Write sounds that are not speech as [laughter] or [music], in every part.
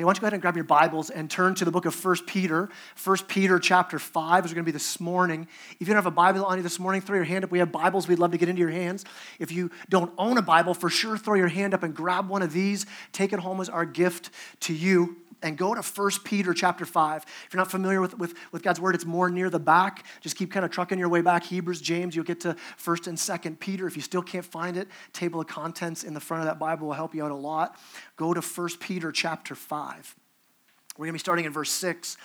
Hey, why don't you go ahead and grab your Bibles and turn to the book of 1 Peter. 1 Peter chapter 5 is going to be this morning. If you don't have a Bible on you this morning, throw your hand up. We have Bibles we'd love to get into your hands. If you don't own a Bible, for sure throw your hand up and grab one of these. Take it home as our gift to you and go to 1 Peter chapter 5. If you're not familiar with, with, with God's word, it's more near the back. Just keep kind of trucking your way back. Hebrews, James, you'll get to 1st and 2nd Peter. If you still can't find it, table of contents in the front of that Bible will help you out a lot. Go to 1 Peter chapter 5. We're going to be starting in verse 6.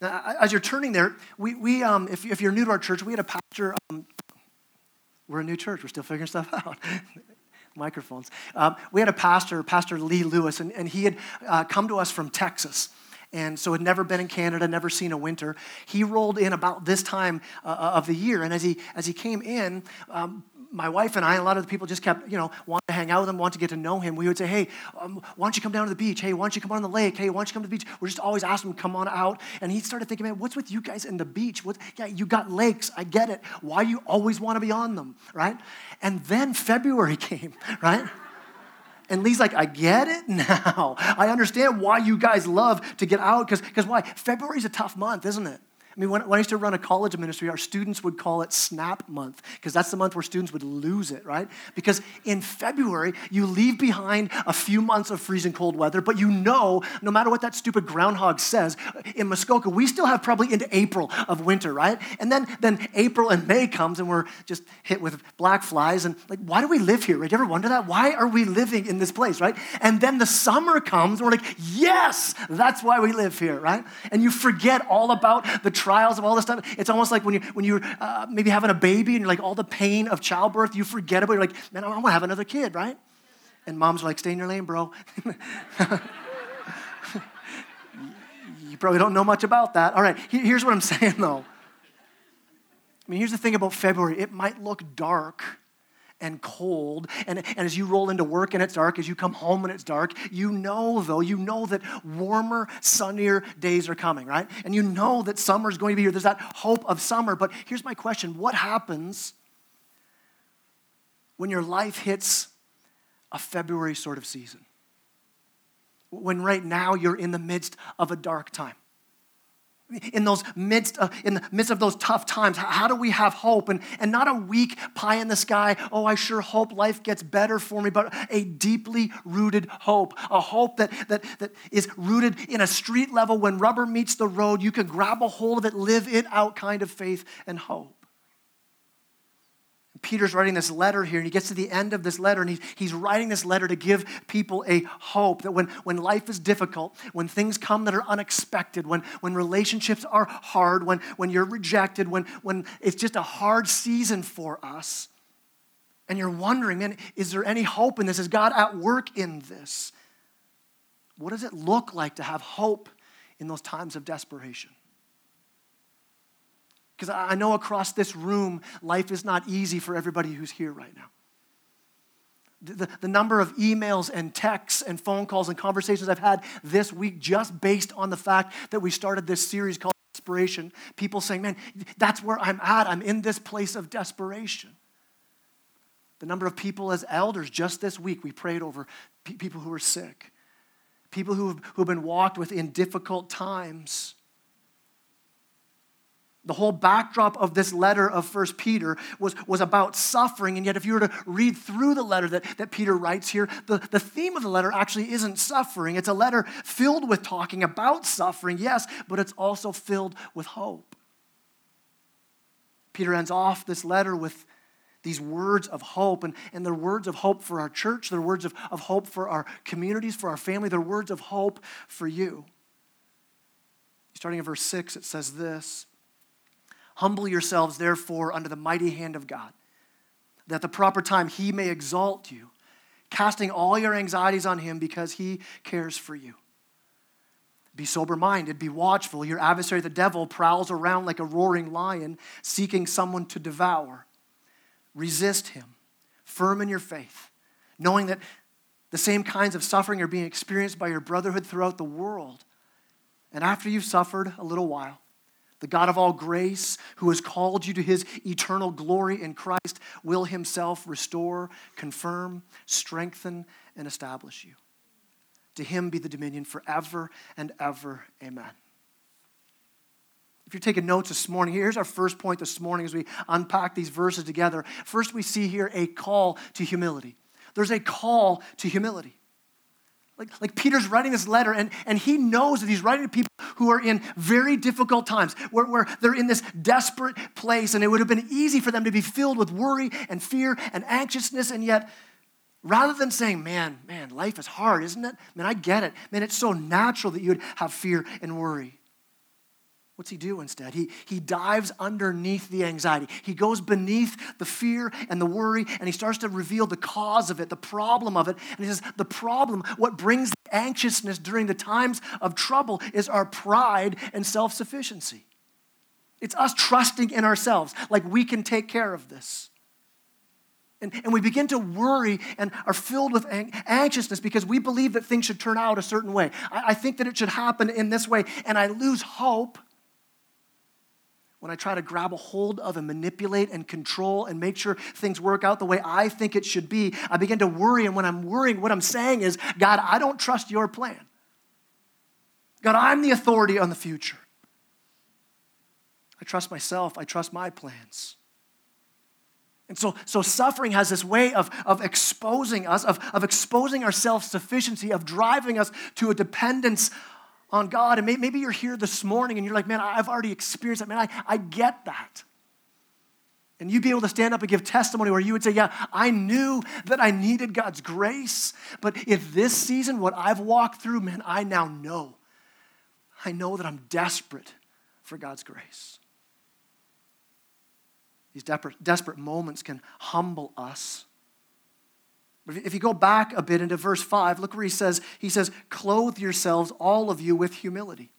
Now, as you're turning there, we, we um, if, if you're new to our church, we had a pastor. Um, we're a new church. We're still figuring stuff [laughs] out microphones. Um, we had a pastor, Pastor Lee Lewis, and, and he had uh, come to us from Texas and so had never been in Canada, never seen a winter. He rolled in about this time uh, of the year, and as he as he came in, um, my wife and I, and a lot of the people just kept, you know, wanting to hang out with him, want to get to know him. We would say, hey, um, why don't you come down to the beach? Hey, why don't you come on the lake? Hey, why don't you come to the beach? We're just always asking him, come on out. And he started thinking, man, what's with you guys in the beach? What, yeah, you got lakes. I get it. Why you always want to be on them, right? And then February [laughs] came, right? And Lee's like, I get it now. I understand why you guys love to get out because why? February's a tough month, isn't it? I mean, when, when I used to run a college ministry, our students would call it SNAP month because that's the month where students would lose it, right? Because in February, you leave behind a few months of freezing cold weather, but you know, no matter what that stupid groundhog says, in Muskoka, we still have probably into April of winter, right? And then, then April and May comes and we're just hit with black flies. And like, why do we live here, right? You ever wonder that? Why are we living in this place, right? And then the summer comes and we're like, yes, that's why we live here, right? And you forget all about the trials of all this stuff. It's almost like when, you, when you're uh, maybe having a baby and you're like all the pain of childbirth, you forget about it. You're like, man, I want to have another kid, right? And moms are like, stay in your lane, bro. [laughs] you probably don't know much about that. All right, here's what I'm [laughs] saying though. I mean, here's the thing about February it might look dark and cold. And, and as you roll into work and it's dark, as you come home and it's dark, you know, though, you know that warmer, sunnier days are coming, right? And you know that summer's going to be here. There's that hope of summer. But here's my question What happens when your life hits a February sort of season? When right now you're in the midst of a dark time? In those midst of, in the midst of those tough times? How do we have hope? And, and not a weak pie in the sky oh i sure hope life gets better for me but a deeply rooted hope a hope that, that, that is rooted in a street level. When rubber meets the road you can grab a hold of it live it out kind of faith and hope Peter's writing this letter here, and he gets to the end of this letter, and he's, he's writing this letter to give people a hope that when, when life is difficult, when things come that are unexpected, when, when relationships are hard, when, when you're rejected, when, when it's just a hard season for us, and you're wondering, man, is there any hope in this? Is God at work in this? What does it look like to have hope in those times of desperation? Because I know across this room, life is not easy for everybody who's here right now. The, the, number of emails and texts and phone calls and conversations I've had this week just based on the fact that we started this series called Desperation. People saying, man, that's where I'm at. I'm in this place of desperation. The number of people as elders just this week, we prayed over people who are sick, people who have, who have been walked with in difficult times the whole backdrop of this letter of First Peter was, was about suffering. And yet, if you were to read through the letter that, that Peter writes here, the, the theme of the letter actually isn't suffering. It's a letter filled with talking about suffering, yes, but it's also filled with hope. Peter ends off this letter with these words of hope, and, and they're words of hope for our church, they're words of, of hope for our communities, for our family, they're words of hope for you. Starting in verse 6, it says this. Humble yourselves, therefore, under the mighty hand of God, that the proper time he may exalt you, casting all your anxieties on him because he cares for you. Be sober minded, be watchful. Your adversary, the devil, prowls around like a roaring lion, seeking someone to devour. Resist him, firm in your faith, knowing that the same kinds of suffering are being experienced by your brotherhood throughout the world. And after you've suffered a little while, the God of all grace, who has called you to his eternal glory in Christ, will himself restore, confirm, strengthen, and establish you. To him be the dominion forever and ever. Amen. If you're taking notes this morning, here's our first point this morning as we unpack these verses together. First, we see here a call to humility. There's a call to humility. Like, like Peter's writing this letter, and, and he knows that he's writing to people who are in very difficult times, where, where they're in this desperate place, and it would have been easy for them to be filled with worry and fear and anxiousness, and yet Rather than saying, man, man, life is hard, isn't it? Man, I get it. Man, it's so natural that you'd have fear and worry. What's he do instead? He, he dives underneath the anxiety. He goes beneath the fear and the worry, and he starts to reveal the cause of it, the problem of it. And he says, The problem, what brings the anxiousness during the times of trouble, is our pride and self sufficiency. It's us trusting in ourselves, like we can take care of this. And, and we begin to worry and are filled with anxiousness because we believe that things should turn out a certain way. I, I think that it should happen in this way, and I lose hope when I try to grab a hold of and manipulate and control and make sure things work out the way I think it should be, I begin to worry. And when I'm worrying, what I'm saying is, God, I don't trust your plan. God, I'm the authority on the future. I trust myself, I trust my plans. And so, so suffering has this way of, of exposing us, of, of exposing our self sufficiency, of driving us to a dependence on God. And maybe you're here this morning and you're like, man, I've already experienced that. Man, I, I get that. And you'd be able to stand up and give testimony where you would say, Yeah, I knew that I needed God's grace, but if this season, what I've walked through, man, I now know. I know that I'm desperate for God's grace. These desperate, desperate moments can humble us. But if you go back a bit into verse 5, look where he says, he says, clothe yourselves, all of you, with humility.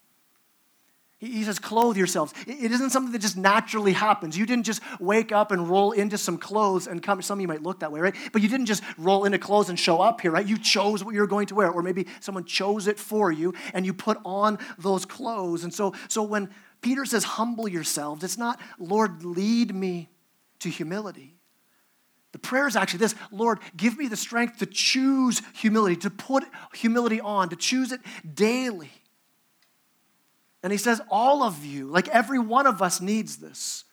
He says, clothe yourselves. It isn't something that just naturally happens. You didn't just wake up and roll into some clothes and come. Some of you might look that way, right? But you didn't just roll into clothes and show up here, right? You chose what you're going to wear, or maybe someone chose it for you and you put on those clothes. And so, so when Peter says, humble yourselves. It's not, Lord, lead me to humility. The prayer is actually this Lord, give me the strength to choose humility, to put humility on, to choose it daily. And he says, all of you, like every one of us, needs this.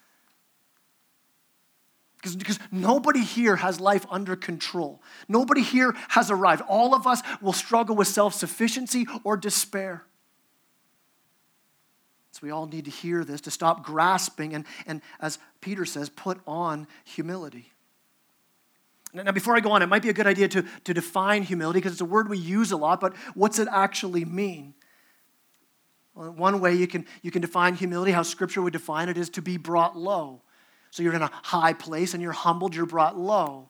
Because, because nobody here has life under control. Nobody here has arrived. All of us will struggle with self sufficiency or despair. So we all need to hear this, to stop grasping, and, and as Peter says, put on humility. Now, before I go on, it might be a good idea to, to define humility because it's a word we use a lot, but what's it actually mean? Well, one way you can, you can define humility, how Scripture would define it, is to be brought low. So you're in a high place and you're humbled, you're brought low.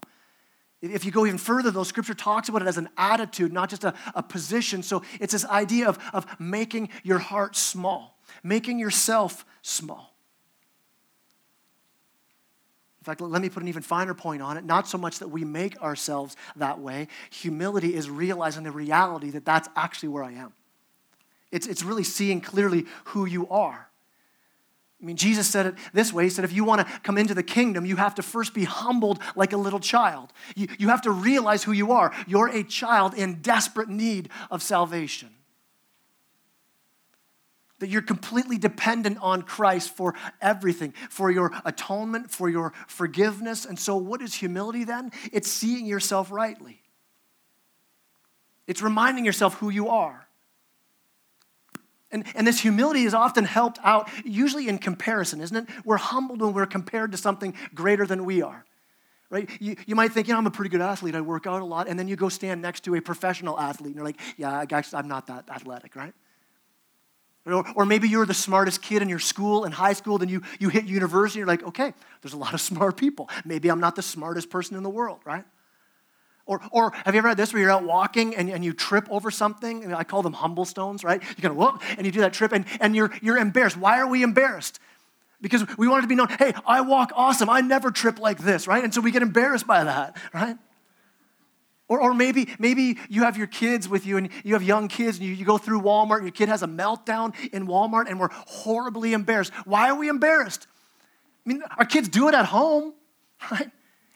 If you go even further, though, Scripture talks about it as an attitude, not just a, a position. So it's this idea of, of making your heart small making yourself small. In fact, let me put an even finer point on it. Not so much that we make ourselves that way. Humility is realizing the reality that that's actually where I am. It's, it's really seeing clearly who you are. I mean, Jesus said it this way He said, if you want to come into the kingdom, you have to first be humbled like a little child. You, you have to realize who you are. You're a child in desperate need of salvation that you're completely dependent on Christ for everything, for your atonement, for your forgiveness. And so, what is humility then? It's seeing yourself rightly, it's reminding yourself who you are. And, and this humility is often helped out, usually in comparison, isn't it? We're humbled when we're compared to something greater than we are right? You, you might think, you know, I'm a pretty good athlete. I work out a lot. And then you go stand next to a professional athlete and you're like, yeah, guys, I'm not that athletic, right? Or, or maybe you're the smartest kid in your school, in high school, then you, you hit university, you're like, okay, there's a lot of [laughs] smart people. Maybe I'm not the smartest person in the world, right? Or, or have you ever had this where you're out walking and, and you trip over something? And I call them humble stones, right? You kind of whoop and you do that trip and, and you're, you're embarrassed. Why are we embarrassed? Because we want it to be known, hey, I walk awesome. I never trip like this, right? And so we get embarrassed by that, right? Or, or maybe, maybe you have your kids with you and you have young kids and you, you go through Walmart and your kid has a meltdown in Walmart and we're horribly embarrassed. Why are we embarrassed? I mean, our kids do it at home, [laughs] right?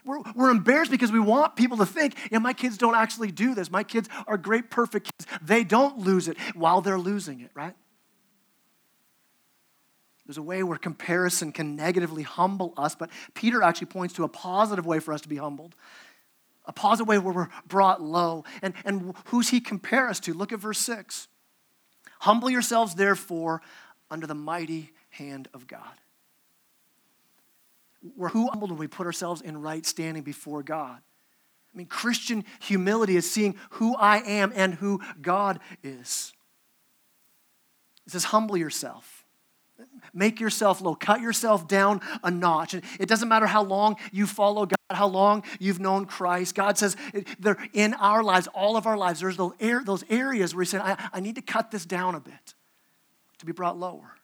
we're, we're embarrassed because we want people to think, yeah, my kids don't actually do this. My kids are great, perfect kids. They don't lose it while they're losing it, right? There's a way where comparison can negatively humble us, but Peter actually points to a positive way for us to be humbled. A positive way where we're brought low. And, and who's he compare us to? Look at verse 6. Humble yourselves, therefore, under the mighty hand of God. We're who humbled when we put ourselves in right standing before God. I mean, Christian humility is seeing who I am and who God is. It says, humble yourself. Make yourself low. Cut yourself down a notch. And it doesn't matter how long you follow God, how long you've known Christ. God says they're in our lives, all of our lives, there's those areas where He's saying, I, I need to cut this down a bit to be brought lower.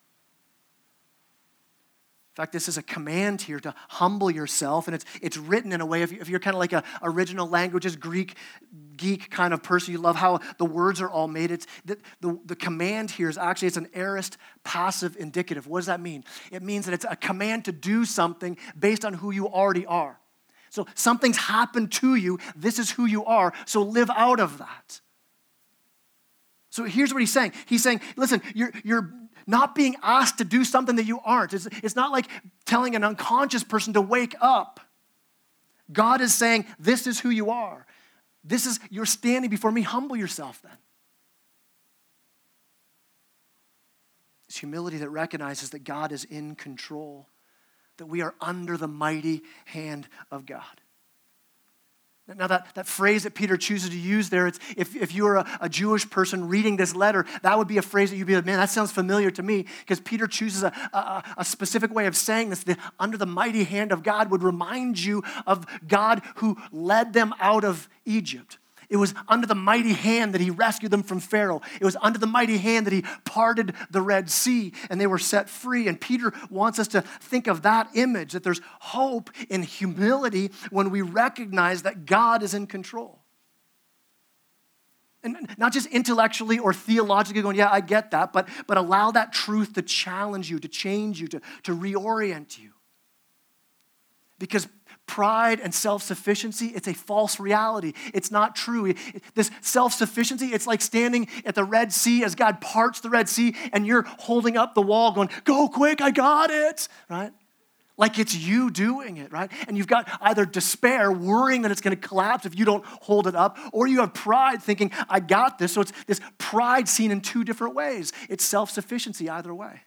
In fact, this is a command here to humble yourself, and it's, it's written in a way, if, you, are kind of like a original languages, Greek geek kind of person, you love how the words are all made. It's the, the, the command here is actually, it's an aorist passive indicative. What does that mean? It means that it's a command to do something based on who you already are. So something's happened to you, this is who you are, so live out of that. So here's what he's saying. He's saying, listen, you're, you're not being asked to do something that you aren't. It's, it's not like telling an unconscious person to wake up. God is saying, This is who you are. This is, you're standing before me. Humble yourself then. It's humility that recognizes that God is in control, that we are under the mighty hand of God. Now, that, that phrase that Peter chooses to use there, it's, if, if you were a, a, Jewish person reading this letter, that would be a phrase that you'd be like, man, that sounds familiar to me, because Peter chooses a, a, a specific way of saying this. that under the mighty hand of God would remind you of God who led them out of Egypt. It was under the mighty hand that he rescued them from Pharaoh. It was under the mighty hand that he parted the Red Sea and they were set free. And Peter wants us to think of that image that there's hope in humility when we recognize that God is in control. And not just intellectually or theologically going, yeah, I get that, but, but allow that truth to challenge you, to change you, to, to reorient you. Because pride and self sufficiency, it's a false reality. It's not true. This self sufficiency, it's like standing at the Red Sea as God parts the Red Sea and you're holding up the wall going, Go quick, I got it, right? Like it's you doing it, right? And you've got either despair, worrying that it's going to collapse if you don't hold it up, or you have pride thinking, I got this. So it's this pride seen in two different ways. It's self sufficiency either way.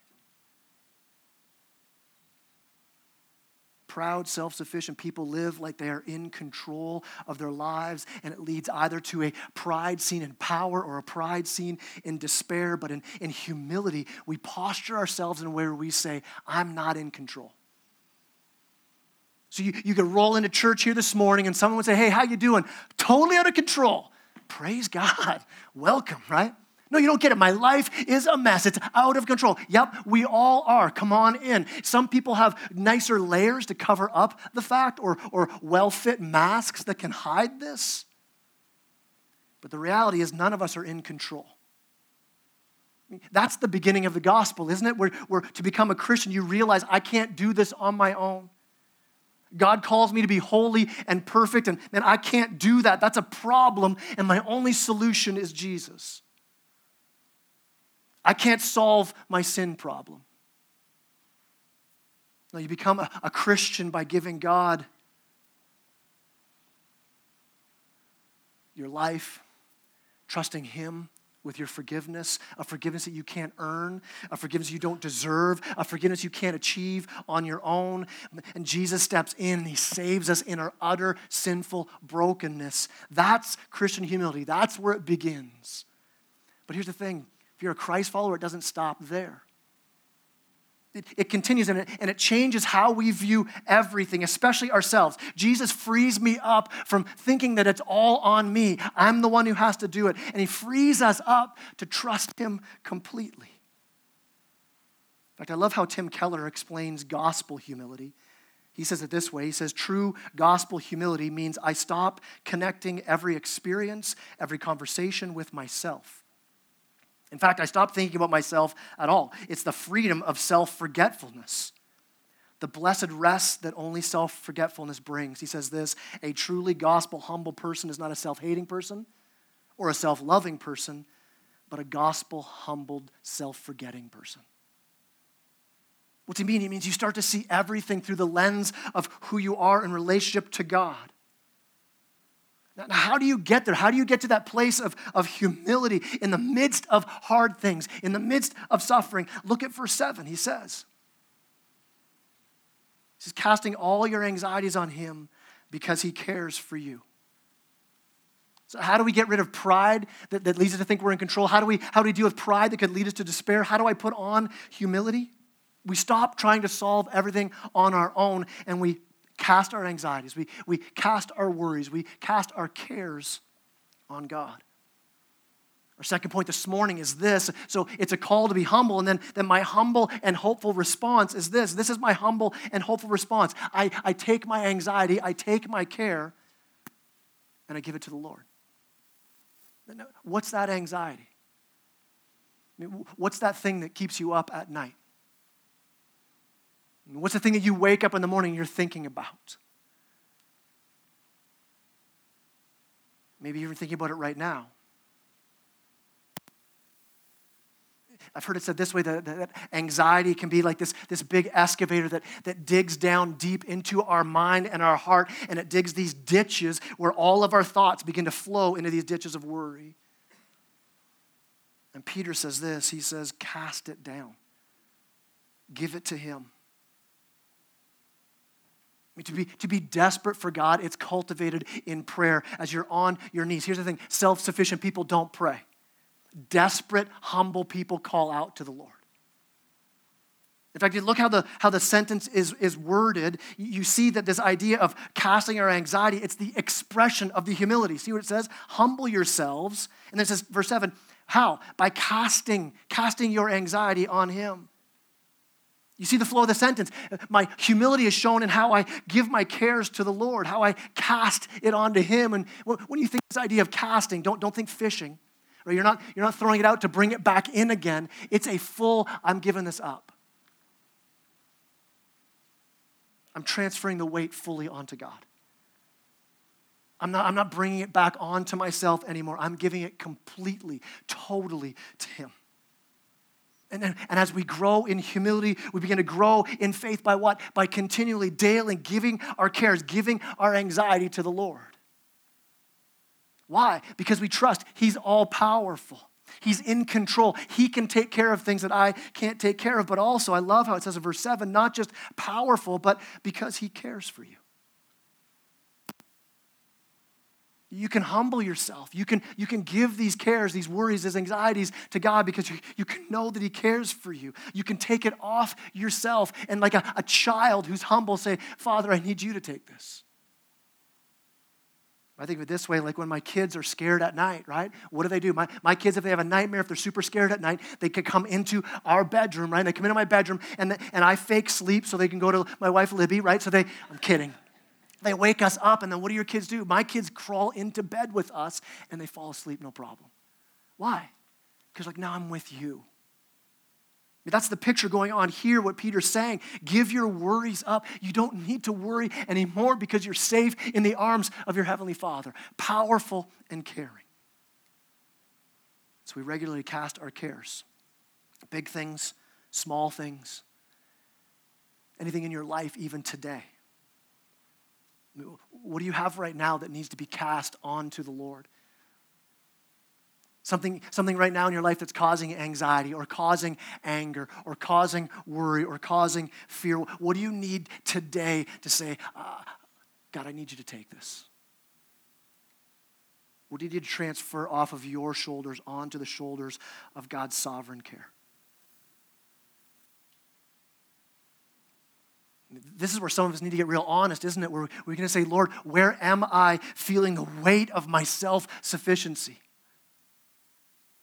Proud, self sufficient people live like they are in control of their lives, and it leads either to a pride seen in power or a pride seen in despair. But in, in humility, we posture ourselves in a way where we say, I'm not in control. So you, you could roll into church here this morning and someone would say, Hey, how you doing? Totally out of control. Praise God. [laughs] Welcome, right? No, you don't get it. My life is a mess. It's out of control. Yep, we all are. Come on in. Some people have nicer layers to cover up the fact or, or well fit masks that can hide this. But the reality is, none of us are in control. That's the beginning of the gospel, isn't it? Where, where to become a Christian, you realize I can't do this on my own. God calls me to be holy and perfect, and, and I can't do that. That's a problem, and my only solution is Jesus. I can't solve my sin problem. No, you become a, a Christian by giving God your life, trusting Him with your forgiveness, a forgiveness that you can't earn, a forgiveness you don't deserve, a forgiveness you can't achieve on your own. And Jesus steps in and he saves us in our utter sinful brokenness. That's Christian humility. That's where it begins. But here's the thing if you're a Christ follower, it doesn't stop there. It, it continues and it, and it changes how we view everything, especially ourselves. Jesus frees me up from thinking that it's all on me. I'm the one who has to do it. And he frees us up to trust him completely. In fact, I love how Tim Keller explains gospel humility. He says it this way He says, True gospel humility means I stop connecting every experience, every conversation with myself. In fact, I stopped thinking about myself at all. It's the freedom of self forgetfulness. the blessed rest that only self forgetfulness brings. He says this a truly gospel humble person is not a self hating person or a self loving person, but a gospel humbled, self forgetting person. What's he mean? He means you start to see everything through the lens of who you are in relationship to God. Now, how do you get there? How do you get to that place of, of humility in the midst of hard things, in the midst of suffering? Look at verse 7. He says, He's casting all your anxieties on Him because He cares for you. So, how do we get rid of pride that, that leads us to think we're in control? How do, we, how do we deal with pride that could lead us to despair? How do I put on humility? We stop trying to solve everything on our own and we cast our anxieties, we, we cast our worries, we cast our cares on God. Our second point this morning is this. So it's a call to be humble, and then, then my humble and hopeful response is this. This is my humble and hopeful response. I, I take my anxiety, I take my care, and I give it to the Lord. What's that anxiety? what's that thing that keeps you up at night? What's the thing that you wake up in the morning you're thinking about? Maybe you're thinking about it right now. I've heard it said this way that, that, anxiety can be like this, this big excavator that, that digs down deep into our mind and our heart, and it digs these ditches where all of our thoughts begin to flow into these ditches of worry. And Peter says this he says, Cast it down, give it to Him. To, be, to be desperate for God, it's cultivated in prayer as you're on your knees. Here's the thing self sufficient people don't pray desperate, humble people call out to the Lord. In fact, you look how the, how the sentence is, is worded, you see that this idea of casting our anxiety, it's the expression of the humility. See what it says? Humble yourselves. And then it says, verse 7, how? By casting, casting your anxiety on him. You see the flow of the sentence. My humility is shown in how I give my cares to the Lord, how I cast it onto Him. And when you think this idea of casting, don't, don't think fishing. Right? You're, not, you're not throwing it out to bring it back in again. It's a full, I'm giving this up. I'm transferring the weight fully onto God. I'm not, I'm not bringing it back onto myself anymore. I'm giving it completely, totally to Him. And, and, and, as we grow in humility, we begin to grow in faith by what? By continually, daily giving our cares, giving our anxiety to the Lord. Why? Because we trust He's all powerful. He's in control. He can take care of things that I can't take care of. But also, I love how it says in verse 7 not just powerful, but because He cares for you. You can humble yourself. You can, you can give these cares, these worries, these anxieties to God because you, you can know that He cares for you. You can take it off yourself and, like a, a child who's humble, say, Father, I need you to take this. I think of it this way like when my kids are scared at night, right? What do they do? My, my kids, if they have a nightmare, if they're super scared at night, they could come into our bedroom, right? They come into my bedroom and, and I fake sleep so they can go to my wife, Libby, right? So they, I'm kidding. They wake us up, and then what do your kids do? My kids crawl into bed with us and they fall asleep, no problem. Why? Because, like, now I'm with you. That's the picture going on here, what Peter's saying. Give your worries up. You don't need to worry anymore because you're safe in the arms of your Heavenly Father, powerful and caring. So we regularly cast our cares big things, small things, anything in your life, even today. What do you have right now that needs to be cast onto the Lord? Something, something right now in your life that's causing anxiety or causing anger or causing worry or causing fear. What do you need today to say, uh, God, I need you to take this? What do you need to transfer off of your shoulders onto the shoulders of God's sovereign care? This is where some of us need to get real honest, isn't it? Where we're going to say, Lord, where am I feeling the weight of my self sufficiency?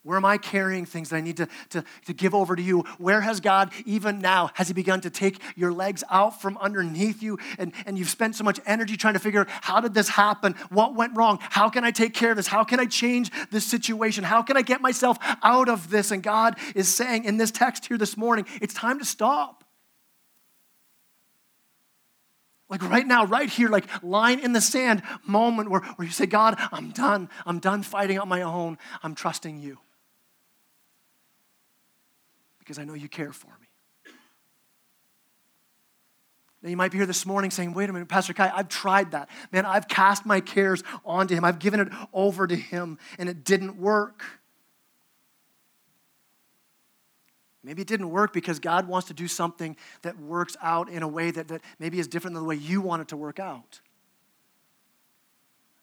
Where am I carrying things that I need to, to, to give over to you? Where has God, even now, has He begun to take your legs out from underneath you? And, and you've spent so much energy trying to figure out how did this happen? What went wrong? How can I take care of this? How can I change this situation? How can I get myself out of this? And God is saying in this text here this morning, it's time to stop. Like right now, right here, like line in the sand moment where, where you say, God, I'm done. I'm done fighting on my own. I'm trusting you. Because I know you care for me. Now, you might be here this morning saying, wait a minute, Pastor Kai, I've tried that. Man, I've cast my cares onto him. I've given it over to him, and it didn't work. Maybe it didn't work because God wants to do something that works out in a way that, that maybe is different than the way you want it to work out.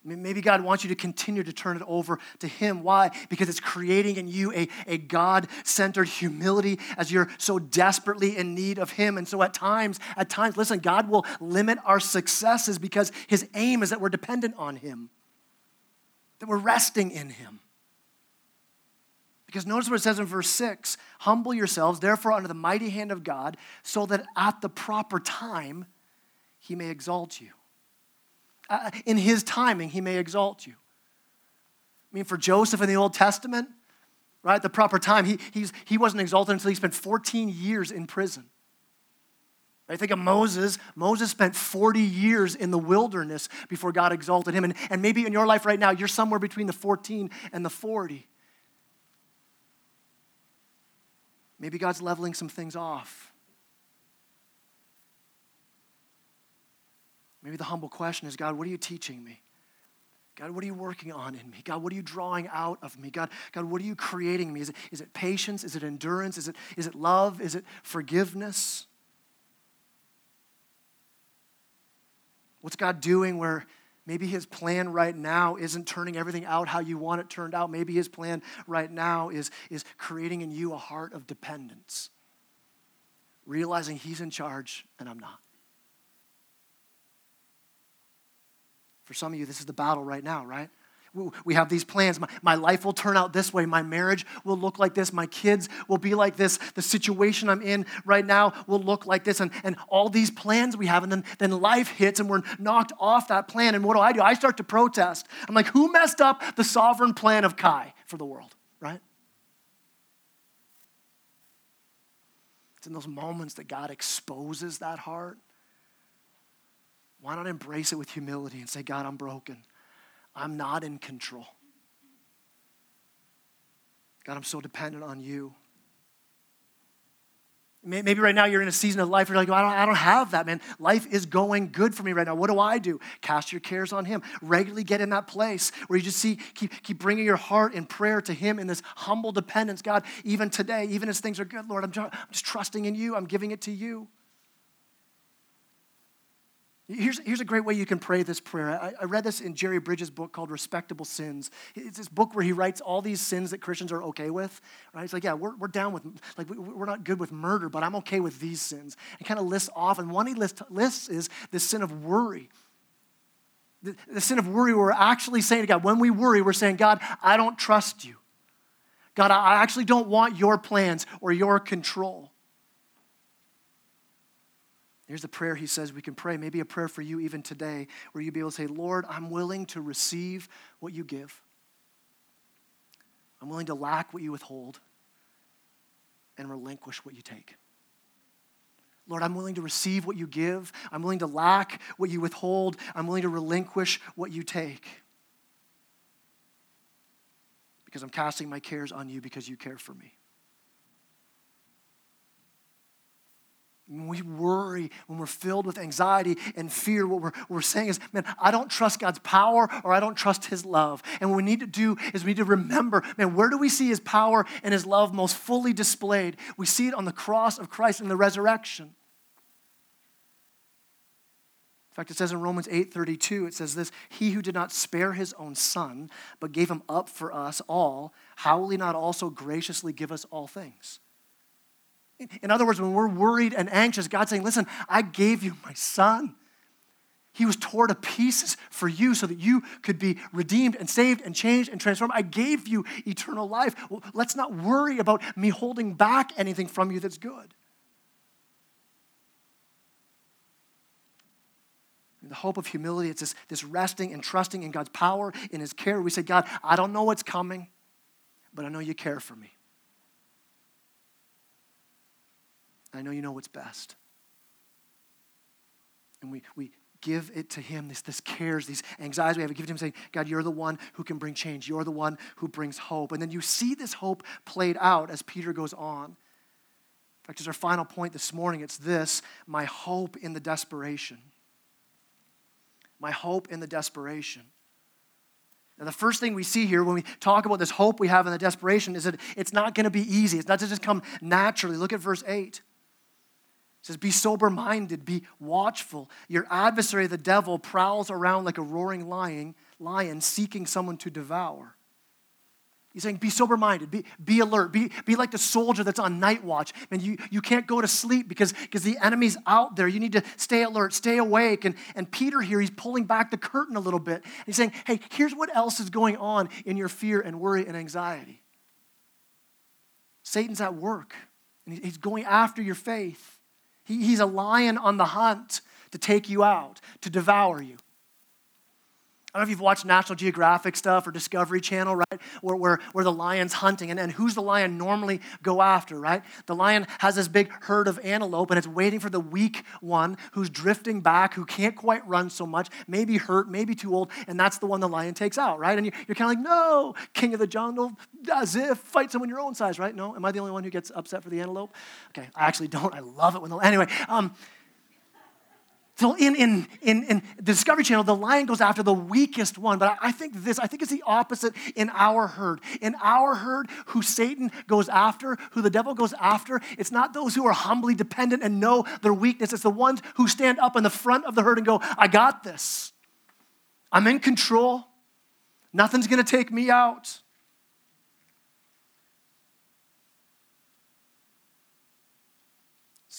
Maybe God wants you to continue to turn it over to Him. Why? Because it's creating in you a, a God centered humility as you're so desperately in need of Him. And so at times, at times, listen, God will limit our successes because His aim is that we're dependent on Him, that we're resting in Him. Because notice what it says in verse 6 Humble yourselves, therefore, under the mighty hand of God, so that at the proper time he may exalt you. Uh, in his timing, he may exalt you. I mean, for Joseph in the Old Testament, right, the proper time, he, he's, he wasn't exalted until he spent 14 years in prison. I think of Moses. Moses spent 40 years in the wilderness before God exalted him. And, and maybe in your life right now, you're somewhere between the 14 and the 40. Maybe God's leveling some things off. Maybe the humble question is God, what are you teaching me? God, what are you working on in me? God, what are you drawing out of me? God, God, what are you creating me? Is it, is it patience? Is it endurance? Is it, is it love? Is it forgiveness? What's God doing where Maybe his plan right now isn't turning everything out how you want it turned out. Maybe his plan right now is, is creating in you a heart of dependence, realizing he's in charge and I'm not. For some of you, this is the battle right now, right? We have these plans. My, my life will turn out this way. My marriage will look like this. My kids will be like this. The situation I'm in right now will look like this. And, and all these plans we have. And then, then life hits and we're knocked off that plan. And what do I do? I start to protest. I'm like, who messed up the sovereign plan of Kai for the world, right? It's in those moments that God exposes that heart. Why not embrace it with humility and say, God, I'm broken. I'm not in control. God, I'm so dependent on you. Maybe right now you're in a season of life where you're like, oh, I, don't, I don't have that, man. Life is going good for me right now. What do I do? Cast your cares on Him. Regularly get in that place where you just see, keep, keep bringing your heart in prayer to Him in this humble dependence. God, even today, even as things are good, Lord, I'm just, I'm just trusting in you. I'm giving it to you. Here's, here's a great way you can pray this prayer. I, I, read this in Jerry Bridges' book called Respectable Sins. It's this book where he writes all these sins that Christians are okay with. Right? He's like, yeah, we're, we're down with, like, we, we're not good with murder, but I'm okay with these sins. And kind of lists off. And one he lists, lists is the sin of worry. The, the sin of worry, where we're actually saying to God, when we worry, we're saying, God, I don't trust you. God, I actually don't want your plans or your control. Here's the prayer he says we can pray. Maybe a prayer for you even today, where you'd be able to say, Lord, I'm willing to receive what you give. I'm willing to lack what you withhold and relinquish what you take. Lord, I'm willing to receive what you give. I'm willing to lack what you withhold. I'm willing to relinquish what you take. Because I'm casting my cares on you because you care for me. When we worry, when we're filled with anxiety and fear, what we're, what we're saying is, man, I don't trust God's power or I don't trust His love. And what we need to do is we need to remember, man, where do we see His power and His love most fully displayed? We see it on the cross of Christ and the resurrection. In fact, it says in Romans 8:32, it says this: He who did not spare his own son, but gave him up for us all, how will he not also graciously give us all things? In other words, when we're worried and anxious, God's saying, Listen, I gave you my son. He was torn to pieces for you so that you could be redeemed and saved and changed and transformed. I gave you eternal life. Well, let's not worry about me holding back anything from you that's good. the hope of humility, it's this, this resting and trusting in God's power, in His care. We say, God, I don't know what's coming, but I know you care for me. I know you know what's best. And we, we give it to him, this, this cares, these anxieties we have, we give it to him saying, God, you're the one who can bring change. You're the one who brings hope. And then you see this hope played out as Peter goes on. In fact, as our final point this morning, it's this my hope in the desperation. My hope in the desperation. Now, the first thing we see here when we talk about this hope we have in the desperation is that it's not going to be easy. It's not to just come naturally. Look at verse 8. It says, Be sober minded, be watchful. Your adversary, the devil, prowls around like a roaring lion, lion seeking someone to devour. He's saying, be sober minded, be, be alert, be, be like the soldier that's on night watch. And you, you can't go to sleep because, because the enemy's out there. You need to stay alert, stay awake. And, and Peter here, he's pulling back the curtain a little bit. He's saying, hey, here's what else is going on in your fear and worry and anxiety. Satan's at work, and he's going after your faith. He, he's a lion on the hunt to take you out, to devour you. I don't know if you've watched National Geographic stuff or Discovery Channel, right? Where, where, where the lion's hunting. And, and who's the lion normally go after, right? The lion has this big herd of antelope and it's waiting for the weak one who's drifting back, who can't quite run so much, maybe hurt, maybe too old, and that's the one the lion takes out, right? And you, you're kind of like, no, king of the jungle, as if, fight someone your own size, right? No, am I the only one who gets upset for the antelope? Okay, I actually don't. I love it when the, anyway. Um, so in, in, in, in the Discovery Channel, the lion goes after the weakest one. But I think this, I think it's the opposite in our herd. In our herd, who Satan goes after, who the devil goes after, it's not those who are humbly dependent and know their weakness. It's the ones who stand up in the front of the herd and go, I got this. I'm in control. Nothing's going to take me out.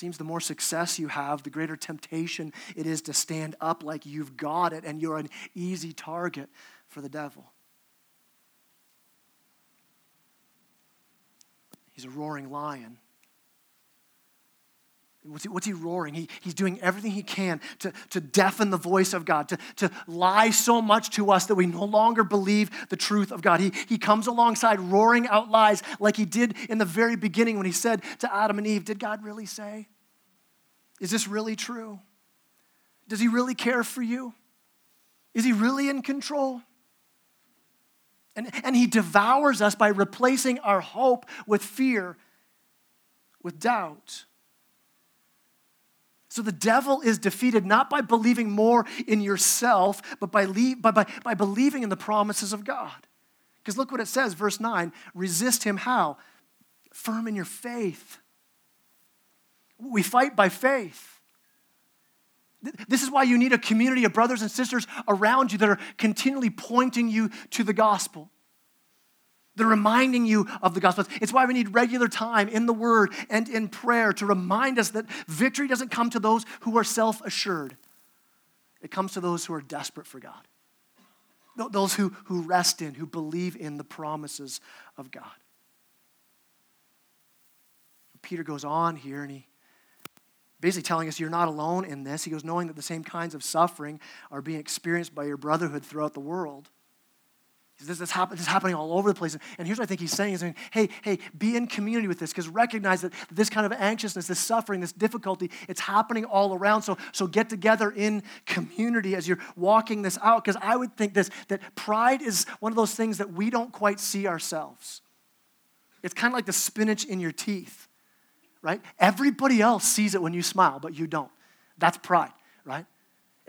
Seems the more success you have, the greater temptation it is to stand up like you've got it and you're an easy target for the devil. He's a roaring lion. What's he, what's he roaring? He, he's doing everything he can to, to deafen the voice of God, to, to lie so much to us that we no longer believe the truth of God. He, he comes alongside roaring out lies like he did in the very beginning when he said to Adam and Eve, Did God really say? Is this really true? Does he really care for you? Is he really in control? And, and he devours us by replacing our hope with fear, with doubt. So the devil is defeated not by believing more in yourself, but by, by, by, by believing in the promises of God. Because look what it says, verse 9 resist him how? Firm in your faith. We fight by faith. This is why you need a community of brothers and sisters around you that are continually pointing you to the gospel. They're reminding you of the gospel. It's why we need regular time in the word and in prayer to remind us that victory doesn't come to those who are self assured, it comes to those who are desperate for God, those who, who rest in, who believe in the promises of God. Peter goes on here and he basically telling us you're not alone in this. He goes, knowing that the same kinds of suffering are being experienced by your brotherhood throughout the world. This is, this is happening all over the place. And here's what I think he's saying: is saying, hey, hey, be in community with this, because recognize that this kind of anxiousness, this suffering, this difficulty, it's happening all around. So, so get together in community as you're walking this out. Because I would think this that pride is one of those things that we don't quite see ourselves. It's kind of like the spinach in your teeth, right? Everybody else sees it when you smile, but you don't. That's pride, right?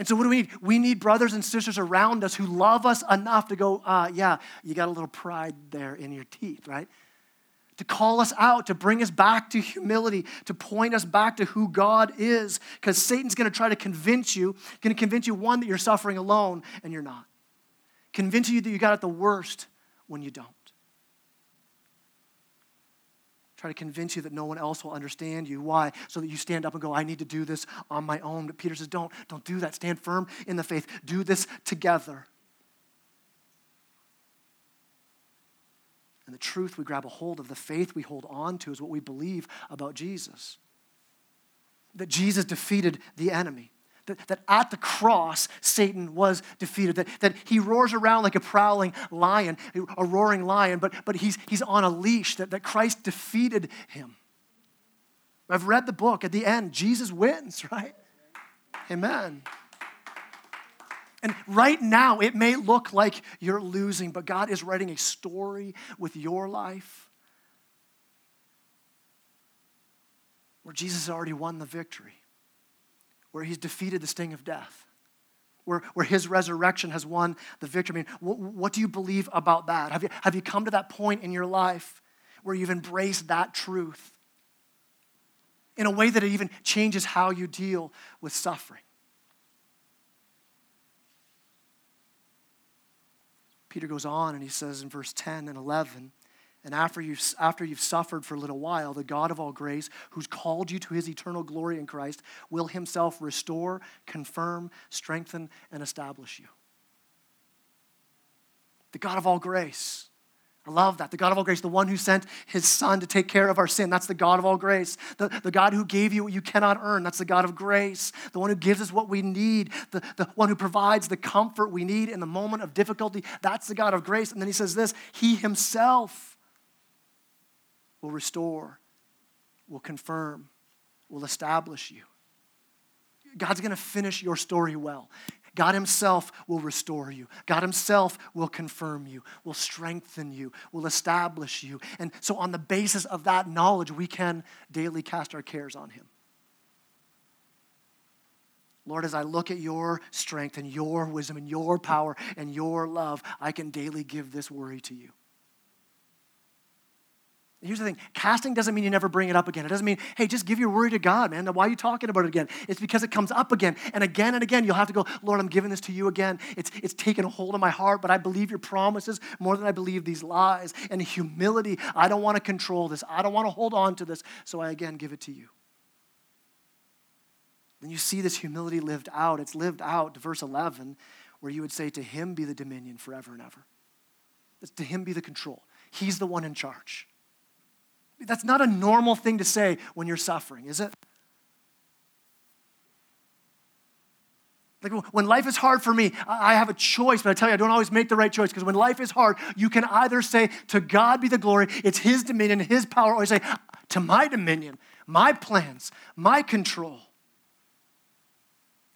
And so, what do we need? We need brothers and sisters around us who love us enough to go, uh, yeah, you got a little pride there in your teeth, right? To call us out, to bring us back to humility, to point us back to who God is. Because Satan's going to try to convince you, going to convince you, one, that you're suffering alone, and you're not. Convince you that you got it the worst when you don't. Try to convince you that no one else will understand you. Why? So that you stand up and go, I need to do this on my own. But Peter says, Don't, don't do that. Stand firm in the faith. Do this together. And the truth we grab a hold of, the faith we hold on to, is what we believe about Jesus. That Jesus defeated the enemy. That, that at the cross, Satan was defeated. That, that he roars around like a prowling lion, a roaring lion, but, but he's, he's on a leash, that, that Christ defeated him. I've read the book. At the end, Jesus wins, [laughs] right? Amen. And right now, it may look like you're losing, but God is writing a story with your life where Jesus already won the victory, where he's defeated the sting of death, where, where his resurrection has won the victory. I mean, what, what do you believe about that? Have you, have you come to that point in your life where you've embraced that truth in a way that it even changes how you deal with suffering? Peter goes on and he says in verse 10 and 11, and after you've, after you've suffered for a little while, the God of all grace, who's called you to his eternal glory in Christ, will himself restore, confirm, strengthen, and establish you. The God of all grace I love that. The God of all grace, the one who sent his son to take care of our sin. That's the God of all grace. The, the God who gave you what you cannot earn. That's the God of grace. The one who gives us what we need. The, the one who provides the comfort we need in the moment of difficulty. That's the God of grace. And then he says this He himself will restore, will confirm, will establish you. God's going to finish your story well. God Himself will restore you. God Himself will confirm you, will strengthen you, will establish you. And so, on the basis of that knowledge, we can daily cast our cares on Him. Lord, as I look at your strength and your wisdom and your power and your love, I can daily give this worry to you. Here's the thing casting doesn't mean you never bring it up again. It doesn't mean, hey, just give your worry to God, man. Why are you talking about it again? It's because it comes up again and again and again. You'll have to go, Lord, I'm giving this to you again. It's, it's taken a hold of my heart, but I believe your promises more than I believe these lies. And humility, I don't want to control this. I don't want to hold on to this. So I again give it to you. Then you see this humility lived out. It's lived out to verse 11, where you would say, To him be the dominion forever and ever. To him be the control. He's the one in charge. That's not a normal thing to say when you're suffering, is it? Like when life is hard for me, I have a choice, but I tell you, I don't always make the right choice because when life is hard, you can either say, To God be the glory, it's His dominion, His power, or you say, To my dominion, my plans, my control.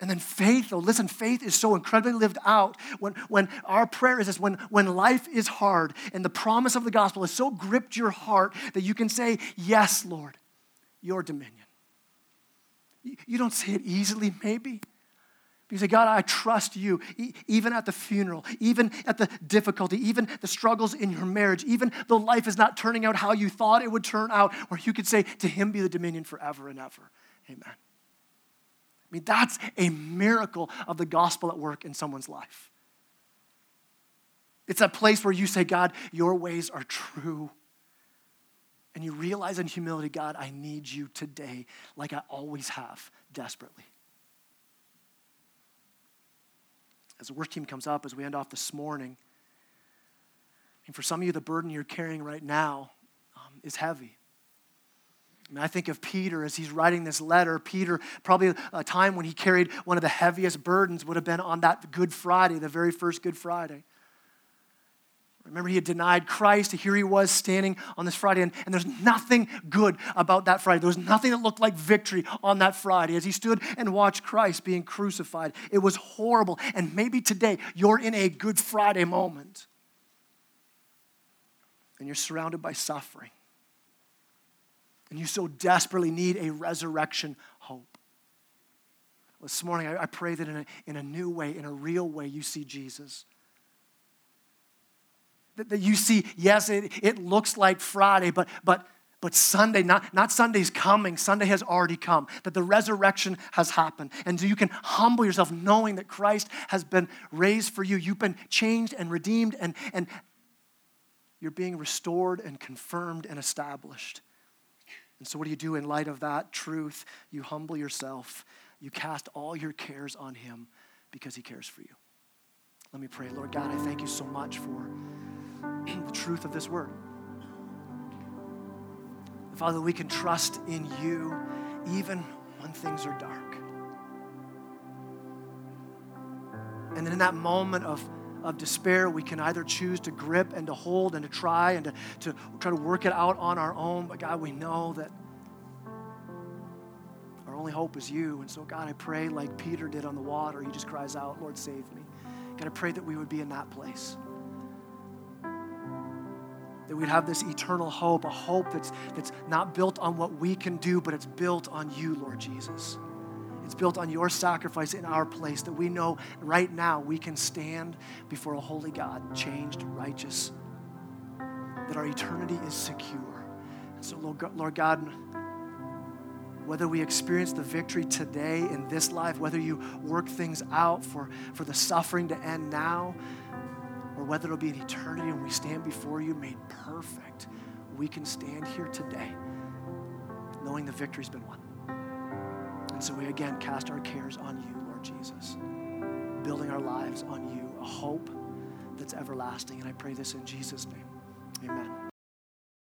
And then faith, though, listen, faith is so incredibly lived out when, when our prayer is this when, when life is hard and the promise of the gospel has so gripped your heart that you can say, Yes, Lord, your dominion. You don't say it easily, maybe. You say, God, I trust you, even at the funeral, even at the difficulty, even the struggles in your marriage, even though life is not turning out how you thought it would turn out, where you could say, To him be the dominion forever and ever. Amen mean, that's a miracle of the gospel at work in someone's life. It's a place where you say, God, your ways are true. And you realize in humility, God, I need you today like I always have, desperately. As the work team comes up, as we end off this morning, and for some of you, the burden you're carrying right now um, is heavy. I, I think of Peter as he's writing this letter. Peter, probably a time when he carried one of the heaviest burdens, would have been on that Good Friday, the very first Good Friday. Remember, he had denied Christ. And here he was standing on this Friday, and, and there's nothing good about that Friday. There was nothing that looked like victory on that Friday as he stood and watched Christ being crucified. It was horrible. And maybe today you're in a Good Friday moment, and you're surrounded by suffering and you so desperately need a resurrection hope. This morning, I, pray that in a, in a new way, in a real way, you see Jesus. That, that you see, yes, it, it looks like Friday, but, but, but Sunday, not, not Sunday's coming, Sunday has already come, that the resurrection has happened. And so you can humble yourself knowing that Christ has been raised for you. You've been changed and redeemed, and, and you're being restored and confirmed and established. And so, what do you do in light of that truth? You humble yourself, you cast all your cares on Him because He cares for you. Let me pray. Lord God, I thank you so much for the truth of this word. Father, we can trust in you even when things are dark. And then in that moment of of despair, we can either choose to grip and to hold and to try and to, to try to work it out on our own. But God, we know that our only hope is you. And so, God, I pray like Peter did on the water. He just cries out, Lord, save me. God, I pray that we would be in that place. That we'd have this eternal hope, a hope that's, that's not built on what we can do, but it's built on you, Lord Jesus. It's built on your sacrifice in our place that we know right now we can stand before a holy God, changed, righteous, that our eternity is secure. And So, Lord God, whether we experience the victory today in this life, whether you work things out for, for the suffering to end now, or whether it'll be an eternity when we stand before you made perfect, we can stand here today knowing the victory's been won. And so we again cast our cares on you, Lord Jesus, building our lives on you, a hope that's everlasting. And I pray this in Jesus' name. Amen.